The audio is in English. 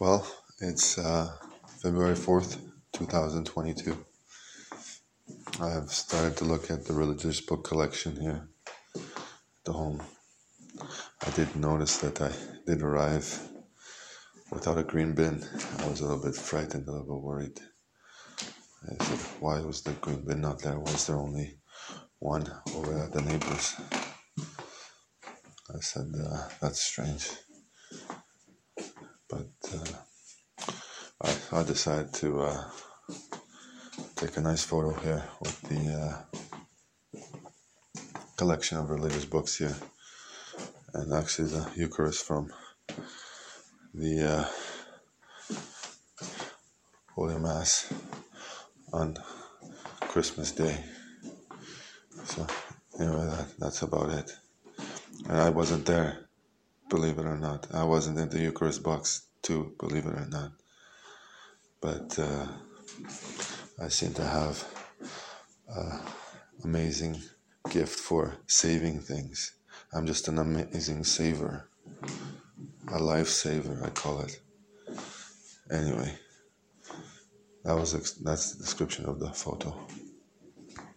Well, it's uh, February 4th, 2022. I've started to look at the religious book collection here at the home. I did notice that I did arrive without a green bin. I was a little bit frightened, a little bit worried. I said, why was the green bin not there? Was there only one over at the neighbor's? I said, uh, that's strange. I I decided to uh, take a nice photo here with the uh, collection of religious books here, and actually the Eucharist from the uh, Holy Mass on Christmas Day. So anyway, that, that's about it. And I wasn't there, believe it or not. I wasn't in the Eucharist box too, believe it or not but uh, I seem to have an amazing gift for saving things. I'm just an amazing saver, a lifesaver, I call it. Anyway, that was that's the description of the photo.